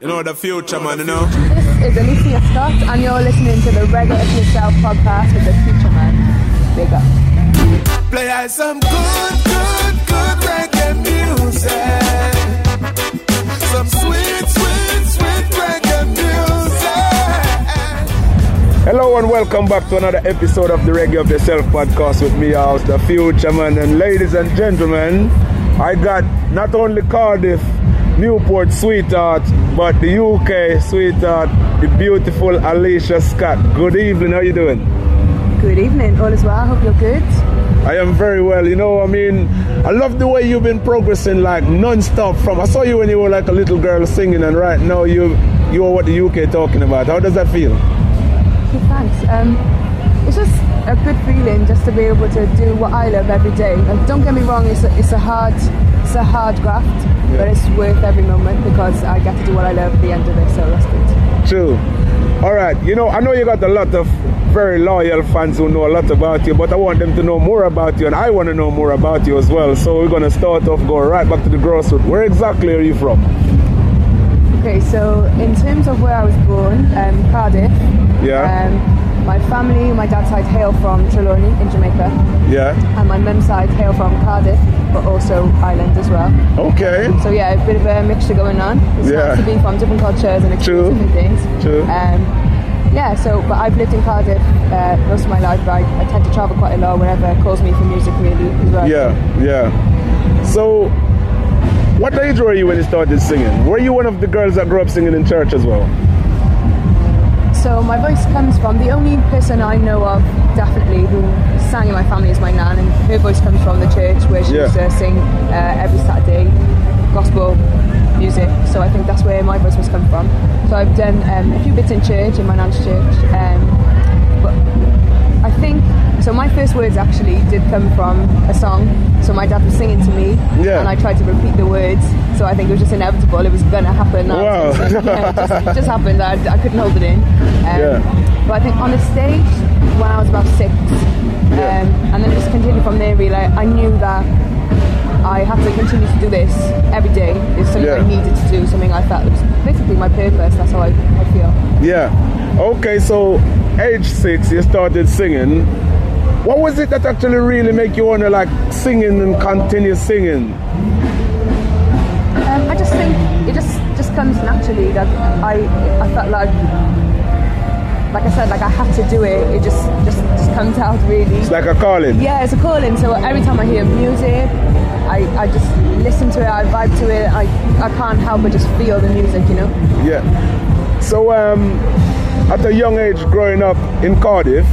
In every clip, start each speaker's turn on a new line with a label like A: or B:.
A: You know the future, man, you know?
B: This is Alicia Scott, and you're listening to the Reggae of Yourself podcast with the Future Man. Big up.
A: Play us some good, good, good reggae music. Some sweet, sweet, sweet reggae music.
C: Hello and welcome back to another episode of the Reggae of Yourself podcast with me, house, the future man. And ladies and gentlemen, I got not only Cardiff, Newport sweetheart, but the UK sweetheart, the beautiful Alicia Scott. Good evening, how you doing?
B: Good evening, all is well. I hope you're good.
C: I am very well. You know, I mean, I love the way you've been progressing like non-stop from. I saw you when you were like a little girl singing, and right now you you are what the UK talking about. How does that feel?
B: Good, thanks. Um, it's just a good feeling just to be able to do what I love every day. Like, don't get me wrong, it's a, it's a hard it's a hard graft, but it's worth every moment because I get to do what I love at the end of it. So that's good.
C: True. All right. You know, I know you got a lot of very loyal fans who know a lot about you, but I want them to know more about you, and I want to know more about you as well. So we're gonna start off, go right back to the grassroots. Where exactly are you from?
B: Okay, so in terms of where I was born, um, Cardiff.
C: Yeah.
B: Um, my family, my dad's side hail from Trelawny in Jamaica,
C: Yeah.
B: and my mum's side hail from Cardiff, but also Ireland as well.
C: Okay.
B: So yeah, a bit of a mixture going on. It's
C: Yeah.
B: nice to be from different cultures and experience different things.
C: True.
B: Um, yeah, so but I've lived in Cardiff uh, most of my life. I, I tend to travel quite a lot whenever it calls me for music, really as well.
C: Yeah. Yeah. So, what age were you when you started singing? Were you one of the girls that grew up singing in church as well?
B: So my voice comes from the only person I know of definitely who sang in my family is my nan, and her voice comes from the church where she
C: Yeah.
B: used to sing uh, every Saturday gospel music. So I think that's where my voice was come from. So I've done um, a few bits in church in my nan's church, um, but I think so. My first words actually did come from a song. So my dad was singing to me,
C: Yeah.
B: and I tried to repeat the words. So I think it was just inevitable. It was gonna happen.
C: Wow.
B: gonna. Yeah, it just, it just happened. I, I couldn't hold it in. Um,
C: Yeah.
B: But I think on the stage when I was about six, um, and then just continued from there. Really, I knew that I had to continue to do this every day. It's something
C: Yeah.
B: I needed to do. Something I felt was basically my purpose. That's how I, I feel.
C: Yeah. Okay, so age six, you started singing. What was it that actually really make you want to like singing and continue singing?
B: Um, I just think it just just comes naturally. Like I, I felt like, like I said, like I had to do it. It just just just comes out really.
C: It's like a calling.
B: Yeah, it's a calling. So every time I hear music, I, I just listen to it. I vibe to it. I I can't help but just feel the music. You know.
C: Yeah. So, um, at a young age, growing up in Cardiff,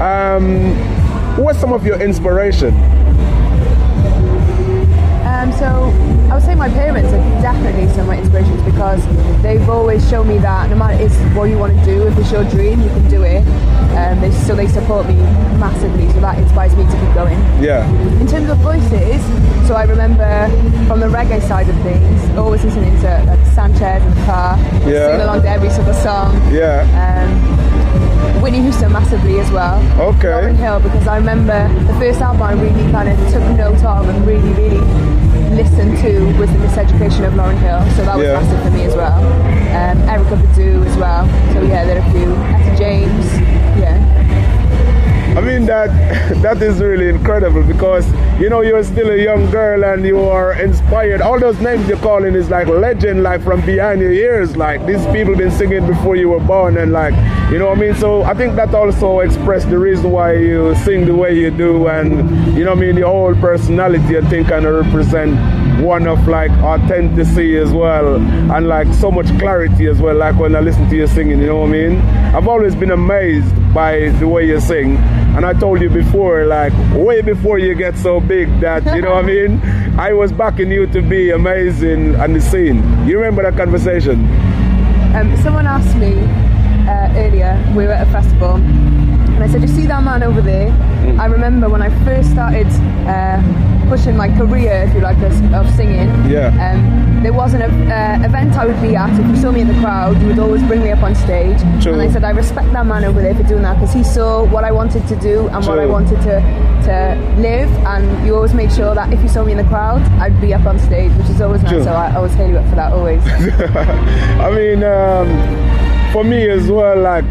C: um, who was some of your inspiration?
B: Um, so I would say my parents are definitely some of my inspirations because they've always shown me that no matter it's what you want to do, if it's your dream, you can do it. Um, they, so they support me massively, so that inspires me to keep going.
C: Yeah.
B: In terms of voices, so I remember from the reggae side of things, always listening to like Sanchez the car,
C: Yeah.
B: singing along to every single song.
C: Yeah.
B: Um, Whitney Houston massively as well.
C: Okay.
B: Lauryn Hill because I remember the first album I really kind of took note of and really, really listened to was the Miseducation of Lauryn Hill. So that was
C: Yeah.
B: massive for me as well. Um, Erykah Badu as well. So yeah, there are a few. Etta James.
C: I mean that that is really incredible because you know you're still a young girl and you are inspired. All those names you're calling is like legend, like from behind your ears. Like these people been singing before you were born, and like you know what I mean. So I think that also expressed the reason why you sing the way you do, and you know I mean. Your whole personality, I think, kind of represent one of like authenticity as well and like so much clarity as well like when I listen to you singing you know what I mean I've always been amazed by the way you sing. And I told you before like way before you get so big that you know what I mean? I was backing you to be amazing on the scene. You remember that conversation?
B: Um, someone asked me uh, earlier, we were at a festival, and I said, You see that man over there?
C: Mm.
B: I remember when I first started uh, pushing my career, if you like, of, of singing.
C: Yeah.
B: Um, there wasn't an uh, event I would be at. If you saw me in the crowd, you would always bring me up on stage.
C: True.
B: And I said, I respect that man over there for doing that because he saw what I wanted to do and what I wanted to, to live. And you always made sure that if you saw me in the crowd, I'd be up on stage, which is always nice.
C: True.
B: So I always hail you up for that, always.
C: I mean, um, for me as well, like,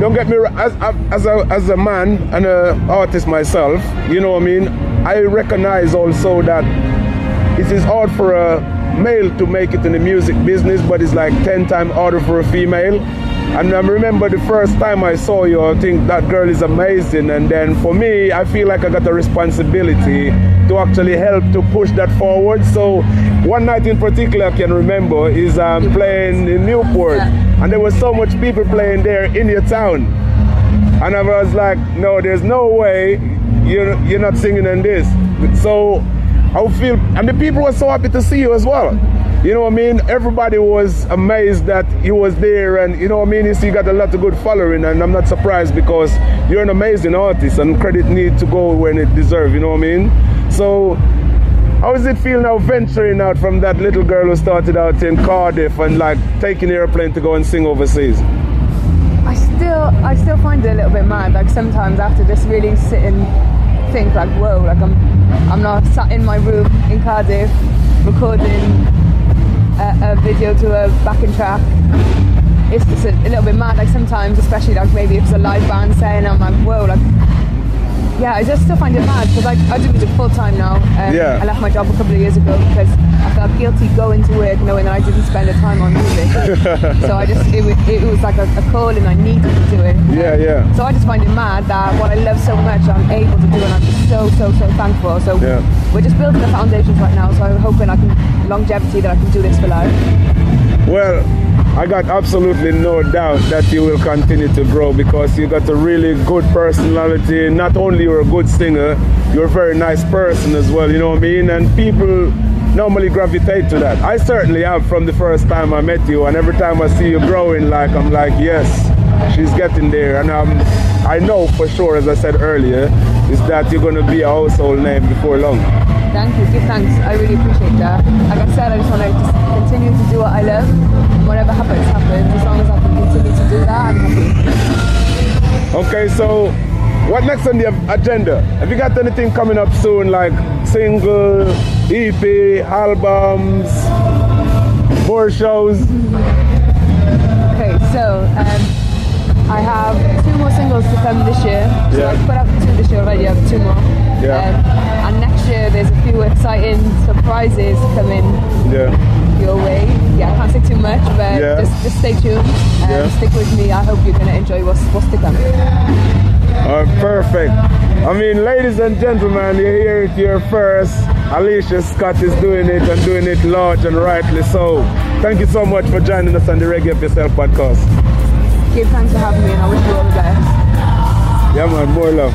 C: don't get me wrong, as, as, a, as a man and an artist myself, you know what I mean? I recognize also that it is hard for a male to make it in the music business, but it's like 10 times harder for a female. And I remember the first time I saw you, I think that girl is amazing. And then for me, I feel like I got a responsibility to actually help to push that forward. So one night in particular I can remember is um, playing in Newport. And there was so much people playing there in your town. And I was like, no, there's no way you're, you're not singing in this. So I feel, and the people were so happy to see you as well. You know what I mean? Everybody was amazed that he was there, and you know what I mean. See, got a lot of good following, and I'm not surprised because you're an amazing artist, and credit need to go when it deserves. You know what I mean? So, how does it feel now venturing out from that little girl who started out in Cardiff and like taking the airplane to go and sing overseas?
B: I still, I still find it a little bit mad. Like sometimes after just really sit and think, like, whoa, like I'm, I'm not sat in my room in Cardiff recording a, a video to a backing track. It's just a, a little bit mad. Like sometimes, especially like maybe if it's a live band saying, I'm like, whoa, like. Yeah, I just still find it mad because I, I do music full time now. Um,
C: Yeah.
B: I left my job a couple of years ago because felt guilty going to work knowing that I didn't spend the time on music. so I just it, wa- it was like a, a and I needed to do it.
C: Yeah, yeah.
B: So I just find it mad that what I love so much I'm able to do and I'm just so so so thankful. So
C: Yeah.
B: we're just building the foundations right now. So I'm hoping I can longevity that I can do this for life.
C: Well, I got absolutely no doubt that you will continue to grow because you got a really good personality. Not only you're a good singer, you're a very nice person as well, you know what I mean? And people normally gravitate to that. I certainly have from the first time I met you, and every time I see you growing, like I'm like, yes, she's getting there. And um, I know for sure, as I said earlier, is that you're going to be a household name before long.
B: Thank you. Give thanks. I really appreciate that. Like I said, I just want to just continue to do what I love. Whatever happens, happens. As long as I can continue to do that, I'm happy.
C: Okay, so what next on the agenda? Have you got anything coming up soon, like single, EP, albums, more shows?
B: Okay, so um, I have two more singles to come this year. So
C: Yeah.
B: I've put out two this year already. I have two more.
C: Yeah.
B: Um, and next year there's a few exciting surprises coming
C: Yeah.
B: your way. Yeah, I can't say too much, but
C: Yeah.
B: just, just stay tuned and
C: Yeah.
B: stick with me. I hope you're going to enjoy what's, what's to come.
C: Uh, perfect. I mean, ladies and gentlemen, you hear it here first. Alicia Scott is doing it and doing it large and rightly so. Thank you so much for joining us on the Reggae of Yourself podcast.
B: Give thanks for having me and I wish you all the best.
C: Yeah, man, more love.